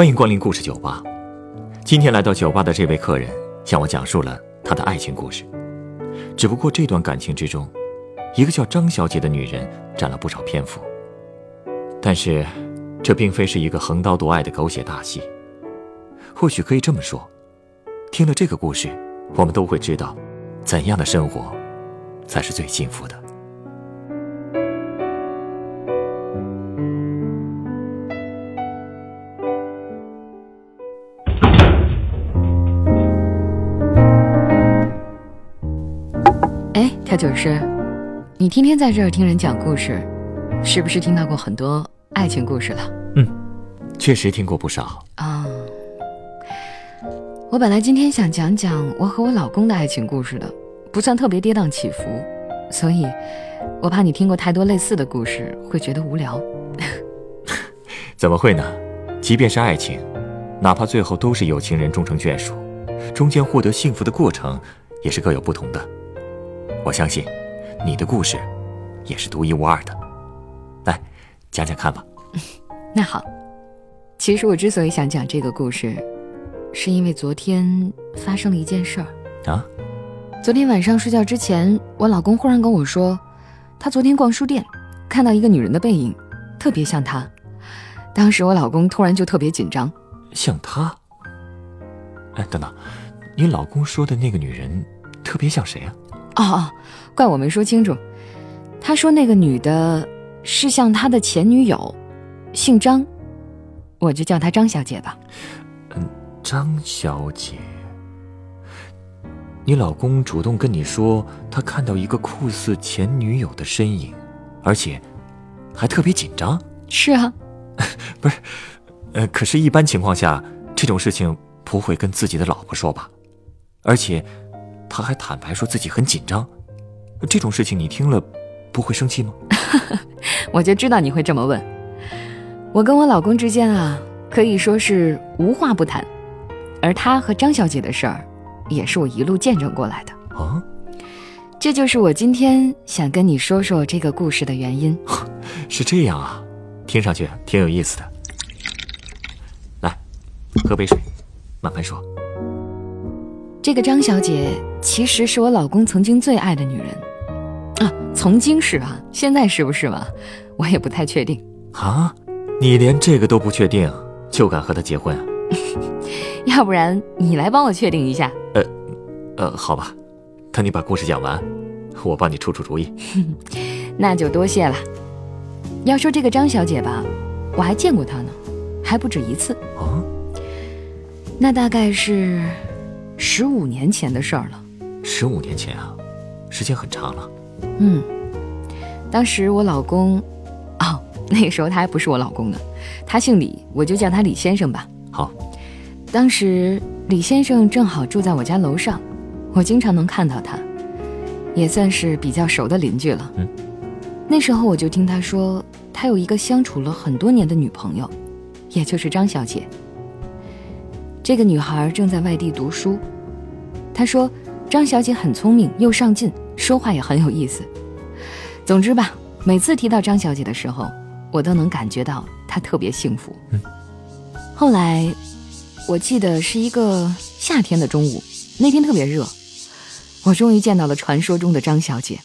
欢迎光临故事酒吧。今天来到酒吧的这位客人向我讲述了他的爱情故事。只不过这段感情之中，一个叫张小姐的女人占了不少篇幅。但是，这并非是一个横刀夺爱的狗血大戏。或许可以这么说，听了这个故事，我们都会知道，怎样的生活才是最幸福的。哎，调酒师，你天天在这儿听人讲故事，是不是听到过很多爱情故事了？嗯，确实听过不少。啊、我本来今天想讲讲我和我老公的爱情故事的，不算特别跌宕起伏，所以我怕你听过太多类似的故事会觉得无聊。怎么会呢？即便是爱情，哪怕最后都是有情人终成眷属，中间获得幸福的过程也是各有不同的。我相信，你的故事也是独一无二的。来，讲讲看吧。那好，其实我之所以想讲这个故事，是因为昨天发生了一件事儿。啊，昨天晚上睡觉之前，我老公忽然跟我说，他昨天逛书店，看到一个女人的背影，特别像她。当时我老公突然就特别紧张，像她。哎，等等，你老公说的那个女人特别像谁啊？哦哦，怪我没说清楚。他说那个女的是像他的前女友，姓张，我就叫她张小姐吧。嗯张小姐。你老公主动跟你说，他看到一个酷似前女友的身影，而且还特别紧张。是啊，不是呃，可是，一般情况下，这种事情不会跟自己的老婆说吧？而且，他还坦白说自己很紧张。这种事情你听了，不会生气吗？我就知道你会这么问。我跟我老公之间啊，可以说是无话不谈，而他和张小姐的事儿，也是我一路见证过来的。啊，这就是我今天想跟你说说这个故事的原因。是这样啊，听上去挺有意思的。来，喝杯水，慢慢说。这个张小姐其实是我老公曾经最爱的女人啊，曾经是啊，现在是不是嘛？我也不太确定。啊，你连这个都不确定，就敢和她结婚啊？要不然你来帮我确定一下。呃，好吧，等你把故事讲完，我帮你出出主意。那就多谢了。要说这个张小姐吧，我还见过她呢，还不止一次。啊，那大概是十五年前的事儿了。十五年前啊，时间很长了。嗯，当时我老公，哦，那个时候他还不是我老公呢，他姓李，我就叫他李先生吧。好，当时李先生正好住在我家楼上，我经常能看到他，也算是比较熟的邻居了。嗯，那时候我就听他说，他有一个相处了很多年的女朋友，也就是张小姐。这个女孩正在外地读书，她说张小姐很聪明又上进，说话也很有意思。总之吧，每次提到张小姐的时候，我都能感觉到她特别幸福。嗯后来，我记得是一个夏天的中午，那天特别热，我终于见到了传说中的张小姐。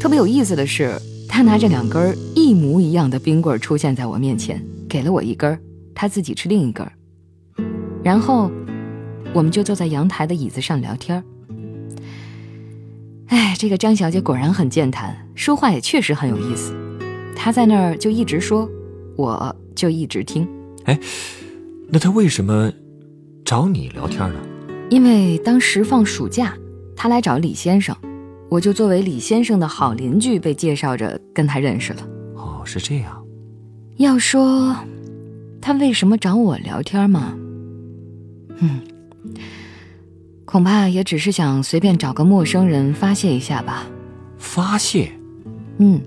特别有意思的是，她拿着两根一模一样的冰棍出现在我面前，给了我一根儿，她自己吃另一根儿。然后，我们就坐在阳台的椅子上聊天儿。哎，这个张小姐果然很健谈，说话也确实很有意思。她在那儿就一直说，我就一直听。哎那她为什么找你聊天呢？因为当时放暑假，她来找李先生，我就作为李先生的好邻居被介绍着跟他认识了。哦，是这样。要说他为什么找我聊天嘛，嗯，恐怕也只是想随便找个陌生人发泄一下吧。发泄嗯，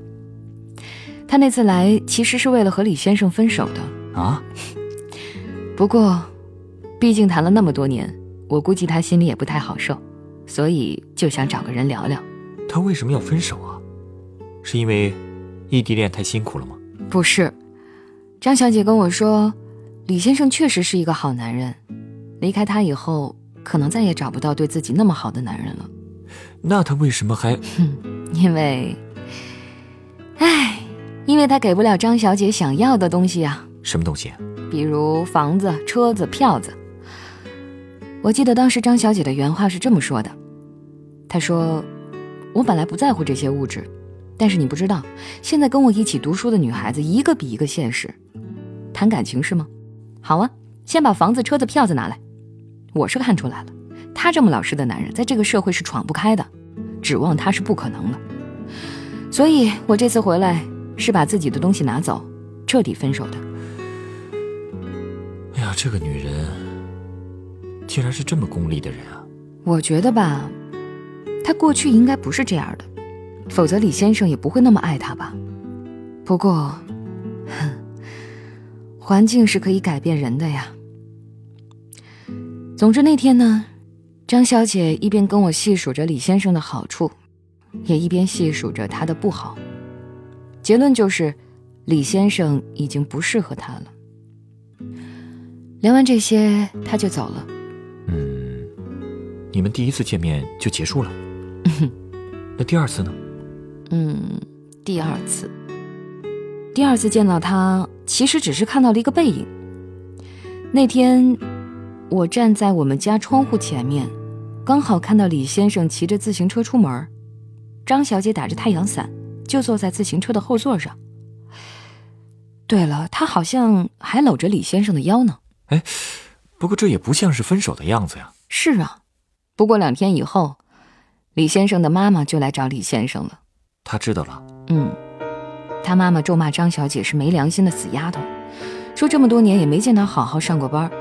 他那次来其实是为了和李先生分手的。啊？不过，毕竟谈了那么多年，我估计他心里也不太好受，所以就想找个人聊聊。他为什么要分手啊？是因为异地恋太辛苦了吗？不是，张小姐跟我说，李先生确实是一个好男人，离开他以后，可能再也找不到对自己那么好的男人了。那他为什么还……因为，唉，因为他给不了张小姐想要的东西啊。什么东西？比如房子、车子、票子。我记得当时张小姐的原话是这么说的：“她说，我本来不在乎这些物质，但是你不知道，现在跟我一起读书的女孩子一个比一个现实。谈感情是吗？好啊，先把房子、车子、票子拿来。我是看出来了，他这么老实的男人，在这个社会是闯不开的，指望他是不可能的。所以我这次回来是把自己的东西拿走，彻底分手的。哎呀，这个女人竟然是这么功利的人啊！我觉得吧，她过去应该不是这样的，否则李先生也不会那么爱她吧。不过，哼。环境是可以改变人的呀。总之那天呢，张小姐一边跟我细数着李先生的好处，也一边细数着他的不好。结论就是，李先生已经不适合她了。聊完这些，他就走了。嗯，你们第一次见面就结束了？那第二次呢？嗯，第二次。第二次见到他，其实只是看到了一个背影。那天，我站在我们家窗户前面，刚好看到李先生骑着自行车出门，张小姐打着太阳伞，就坐在自行车的后座上。对了，她好像还搂着李先生的腰呢。哎，不过这也不像是分手的样子呀。是啊，不过两天以后，李先生的妈妈就来找李先生了。他知道了。嗯。他妈妈咒骂张小姐是没良心的死丫头，说这么多年也没见她好好上过班，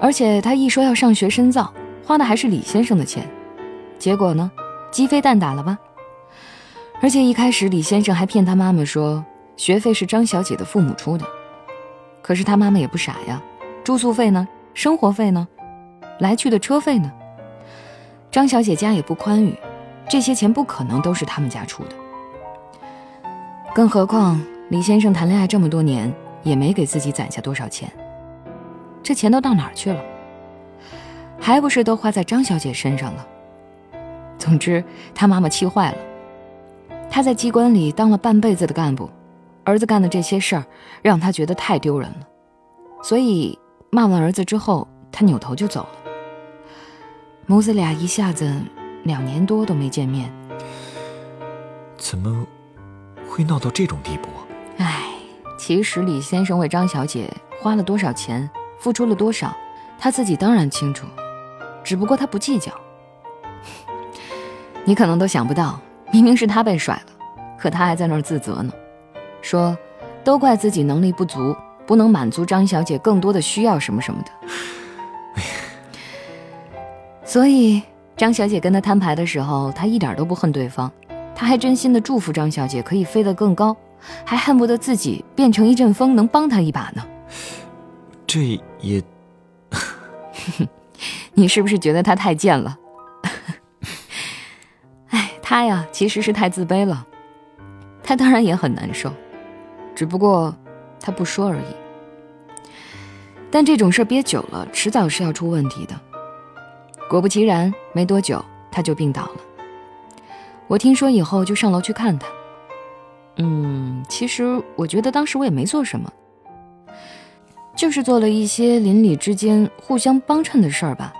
而且她一说要上学深造，花的还是李先生的钱，结果呢，鸡飞蛋打了吧？而且一开始李先生还骗他妈妈说学费是张小姐的父母出的，可是他妈妈也不傻呀，住宿费呢？生活费呢？来去的车费呢？张小姐家也不宽裕，这些钱不可能都是他们家出的。更何况，李先生谈恋爱这么多年，也没给自己攒下多少钱。这钱都到哪儿去了？还不是都花在张小姐身上了？总之，他妈妈气坏了。他在机关里当了半辈子的干部，儿子干的这些事儿，让他觉得太丢人了。所以骂完儿子之后，他扭头就走了。母子俩一下子两年多都没见面。怎么？会闹到这种地步？唉，其实李先生为张小姐花了多少钱，付出了多少，他自己当然清楚，只不过他不计较。你可能都想不到，明明是他被甩了，可他还在那儿自责呢，说都怪自己能力不足，不能满足张小姐更多的需要什么什么的。所以张小姐跟他摊牌的时候，他一点都不恨对方。他还真心的祝福张小姐可以飞得更高，还恨不得自己变成一阵风，能帮他一把呢。这也，你是不是觉得他太贱了？哎，他呀，其实是太自卑了。他当然也很难受，只不过他不说而已。但这种事憋久了，迟早是要出问题的。果不其然，没多久他就病倒了。我听说以后就上楼去看他。嗯，其实我觉得当时我也没做什么，就是做了一些邻里之间互相帮衬的事儿吧，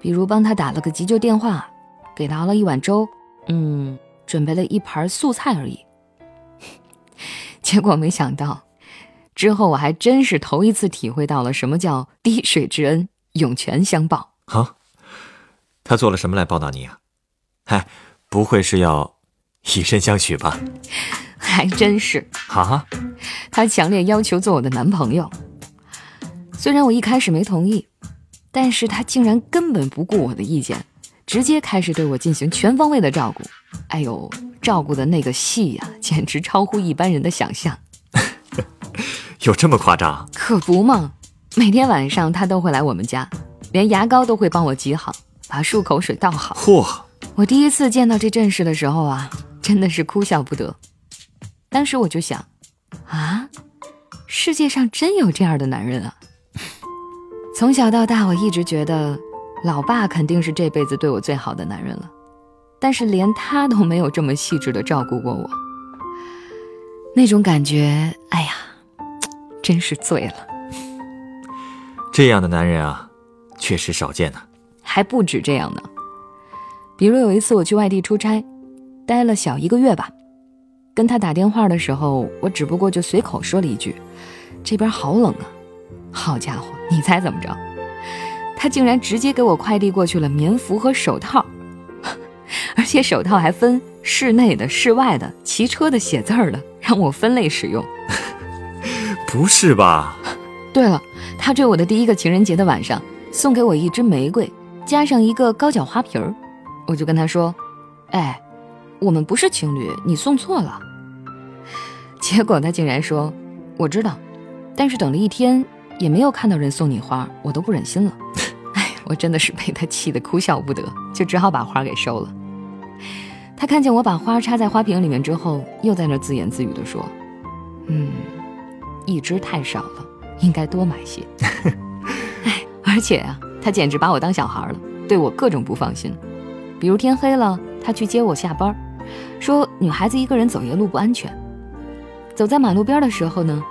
比如帮他打了个急救电话，给他熬了一碗粥，嗯，准备了一盘素菜而已。结果没想到，之后我还真是头一次体会到了什么叫滴水之恩，涌泉相报。啊，他做了什么来报答你啊？嗨。不会是要以身相许吧？还真是啊！他强烈要求做我的男朋友，虽然我一开始没同意，但是他竟然根本不顾我的意见，直接开始对我进行全方位的照顾。哎呦，照顾的那个细呀，简直超乎一般人的想象。有这么夸张？可不嘛！每天晚上他都会来我们家，连牙膏都会帮我挤好，把漱口水倒好。嚯！我第一次见到这阵势的时候啊，真的是哭笑不得。当时我就想，啊，世界上真有这样的男人啊！从小到大，我一直觉得，老爸肯定是这辈子对我最好的男人了，但是连他都没有这么细致的照顾过我。那种感觉，哎呀，真是醉了。这样的男人啊，确实少见呢。还不止这样呢。比如有一次我去外地出差，待了小一个月吧，跟他打电话的时候，我只不过就随口说了一句：“这边好冷啊。”好家伙，你猜怎么着？他竟然直接给我快递过去了棉服和手套，而且手套还分室内的、室外的、骑车的、写字儿的，让我分类使用。不是吧？对了，他追我的第一个情人节的晚上，送给我一支玫瑰，加上一个高脚花瓶儿。我就跟他说：“哎，我们不是情侣，你送错了。”结果他竟然说：“我知道，但是等了一天也没有看到人送你花，我都不忍心了。”哎，我真的是被他气得哭笑不得，就只好把花给收了。他看见我把花插在花瓶里面之后，又在那自言自语地说：“嗯，一支太少了，应该多买些。”哎，而且啊，他简直把我当小孩了，对我各种不放心。比如天黑了，他去接我下班，说女孩子一个人走夜路不安全。走在马路边的时候呢，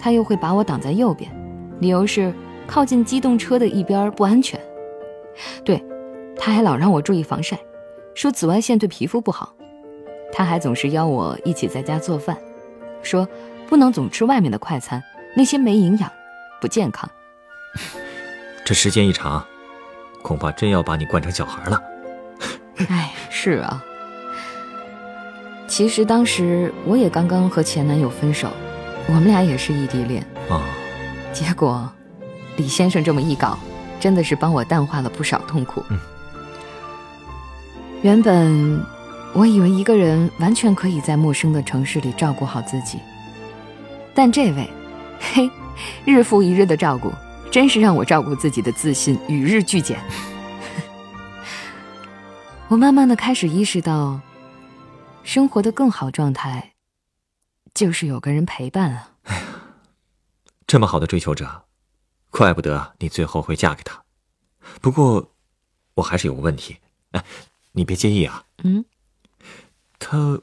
他又会把我挡在右边，理由是靠近机动车的一边不安全。对，他还老让我注意防晒，说紫外线对皮肤不好。他还总是邀我一起在家做饭，说不能总吃外面的快餐，那些没营养，不健康。这时间一长，恐怕真要把你惯成小孩了。哎，是啊。其实当时我也刚刚和前男友分手，我们俩也是异地恋啊。结果，李先生这么一搞，真的是帮我淡化了不少痛苦。嗯。原本我以为一个人完全可以在陌生的城市里照顾好自己，但这位，嘿，日复一日的照顾，真是让我照顾自己的自信与日俱减。我慢慢的开始意识到，生活的更好状态，就是有个人陪伴啊！哎呀，这么好的追求者，怪不得你最后会嫁给他。不过，我还是有个问题，哎，你别介意啊。嗯。他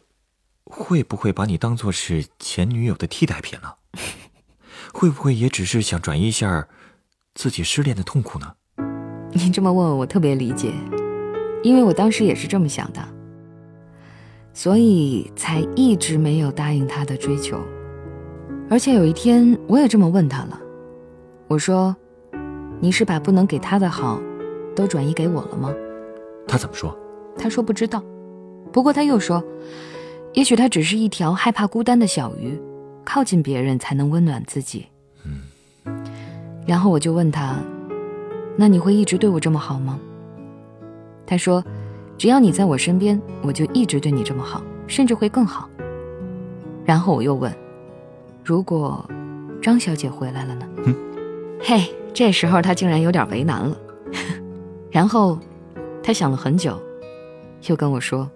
会不会把你当做是前女友的替代品呢？会不会也只是想转移一下自己失恋的痛苦呢？你这么问，我特别理解。因为我当时也是这么想的，所以才一直没有答应他的追求。而且有一天，我也这么问他了，我说：“你是把不能给他的好，都转移给我了吗？”他怎么说？他说不知道。不过他又说，也许他只是一条害怕孤单的小鱼，靠近别人才能温暖自己。嗯。然后我就问他：“那你会一直对我这么好吗？”他说：“只要你在我身边，我就一直对你这么好，甚至会更好。”然后我又问：“如果张小姐回来了呢？”嘿，这时候他竟然有点为难了。然后他想了很久，又跟我说：“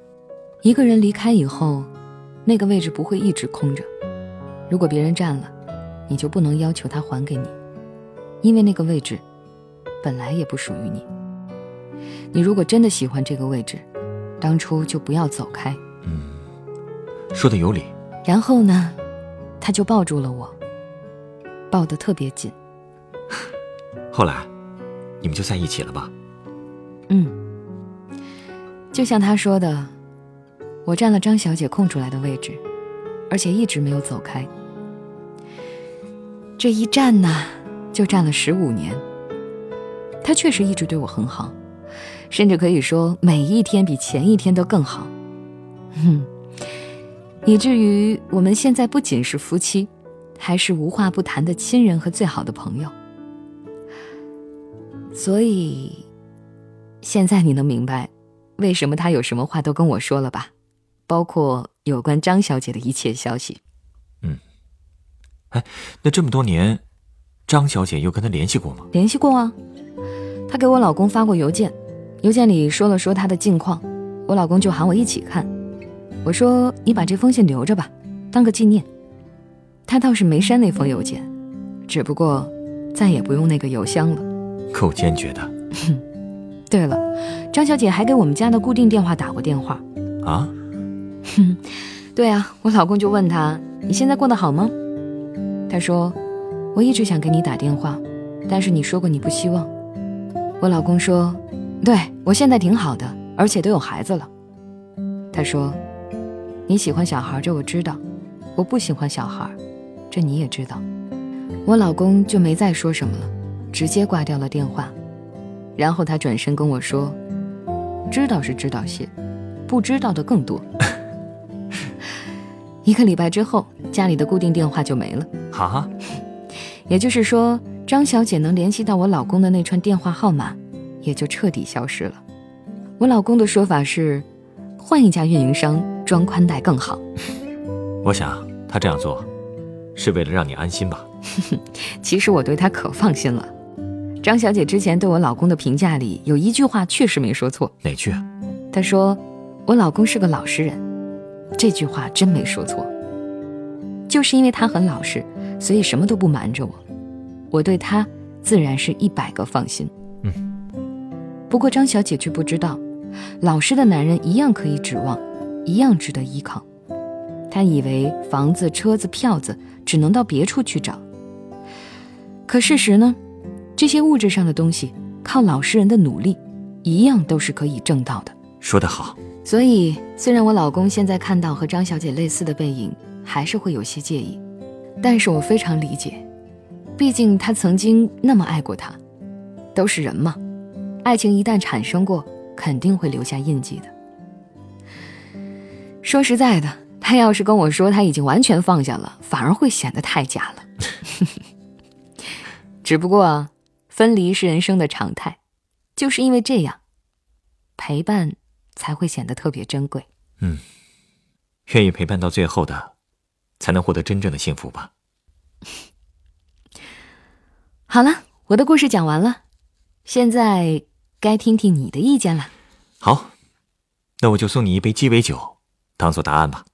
一个人离开以后，那个位置不会一直空着。如果别人占了，你就不能要求他还给你，因为那个位置本来也不属于你。”你如果真的喜欢这个位置，当初就不要走开。嗯，说的有理。然后呢，他就抱住了我，抱得特别紧。后来，你们就在一起了吧？嗯，就像他说的，我占了张小姐空出来的位置，而且一直没有走开。这一站呢，就站了十五年。他确实一直对我很好。甚至可以说，每一天比前一天都更好，哼，以至于我们现在不仅是夫妻，还是无话不谈的亲人和最好的朋友。所以，现在你能明白，为什么他有什么话都跟我说了吧？包括有关张小姐的一切消息。嗯，哎，那这么多年，张小姐又跟他联系过吗？联系过啊，她给我老公发过邮件。邮件里说了说她的近况，我老公就喊我一起看。我说：“你把这封信留着吧，当个纪念。”他倒是没删那封邮件，只不过再也不用那个邮箱了。够坚决的。对了，张小姐还给我们家的固定电话打过电话。啊？哼，对啊，我老公就问她：“你现在过得好吗？”她说：“我一直想给你打电话，但是你说过你不希望。”我老公说：“对我现在挺好的，而且都有孩子了。”他说：“你喜欢小孩，这我知道；我不喜欢小孩，这你也知道。”我老公就没再说什么了，直接挂掉了电话。然后他转身跟我说：“知道是知道些，不知道的更多。”一个礼拜之后，家里的固定电话就没了。哈，也就是说，张小姐能联系到我老公的那串电话号码，也就彻底消失了。我老公的说法是，换一家运营商装宽带更好。我想他这样做，是为了让你安心吧。其实我对他可放心了。张小姐之前对我老公的评价里有一句话确实没说错，哪句？她说我老公是个老实人，这句话真没说错。就是因为他很老实，所以什么都不瞒着我，我对他自然是一百个放心。嗯。不过张小姐却不知道，老实的男人一样可以指望，一样值得依靠。她以为房子、车子、票子只能到别处去找，可事实呢？这些物质上的东西，靠老实人的努力，一样都是可以挣到的。说得好。所以，虽然我老公现在看到和张小姐类似的背影，还是会有些介意，但是我非常理解，毕竟他曾经那么爱过他。都是人嘛，爱情一旦产生过，肯定会留下印记的。说实在的，他要是跟我说他已经完全放下了，反而会显得太假了。只不过。分离是人生的常态，就是因为这样，陪伴才会显得特别珍贵。嗯，愿意陪伴到最后的，才能获得真正的幸福吧。好了，我的故事讲完了，现在该听听你的意见了。好，那我就送你一杯鸡尾酒，当做答案吧。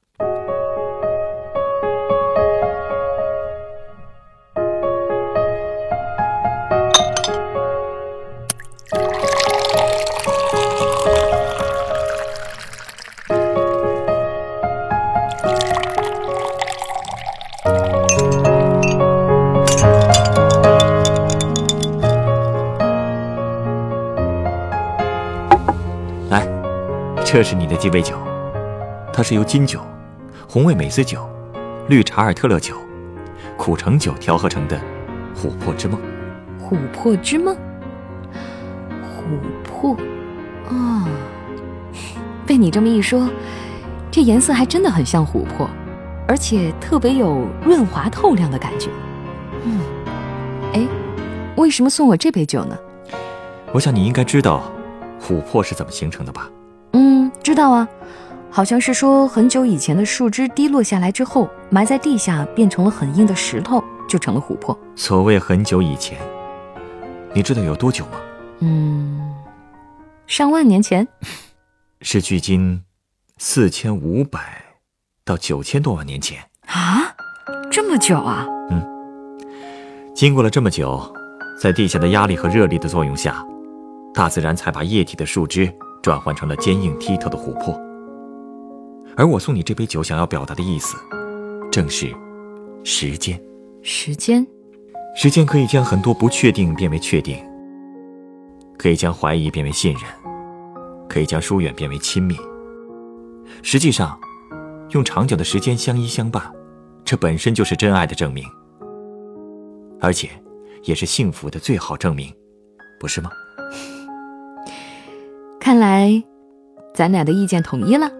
这是你的鸡尾酒，它是由金酒、红味美思酒、绿茶尔特勒酒、苦橙酒调和成的琥珀之梦。琥珀之梦，琥珀，哦，被你这么一说，这颜色还真的很像琥珀，而且特别有润滑透亮的感觉。嗯，哎，为什么送我这杯酒呢？我想你应该知道，琥珀是怎么形成的吧？知道啊，好像是说很久以前的树枝滴落下来之后，埋在地下变成了很硬的石头，就成了琥珀。所谓很久以前，你知道有多久吗？嗯，上万年前，是距今四千五百到九千多万年前啊，这么久啊？嗯，经过了这么久，在地下的压力和热力的作用下，大自然才把液体的树枝。转换成了坚硬剔透的琥珀，而我送你这杯酒，想要表达的意思，正是时间。时间，时间可以将很多不确定变为确定，可以将怀疑变为信任，可以将疏远变为亲密。实际上，用长久的时间相依相伴，这本身就是真爱的证明，而且也是幸福的最好证明，不是吗？看来，咱俩的意见统一了。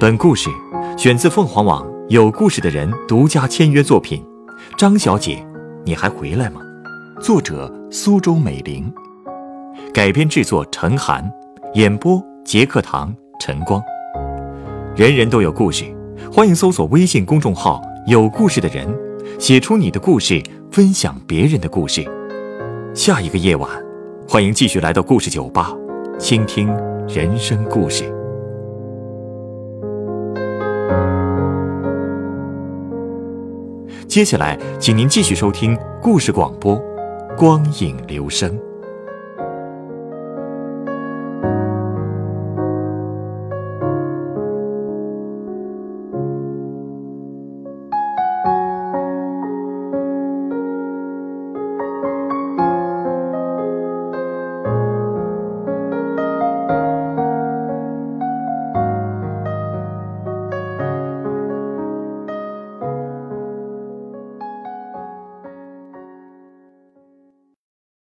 本故事选自凤凰网“有故事的人”独家签约作品，《张小姐，你还回来吗？》作者苏州美玲。改编制作陈寒，演播杰克堂陈光。人人都有故事，欢迎搜索微信公众号有故事的人，写出你的故事，分享别人的故事。下一个夜晚，欢迎继续来到故事酒吧，倾听人生故事。接下来，请您继续收听故事广播《光影留声》。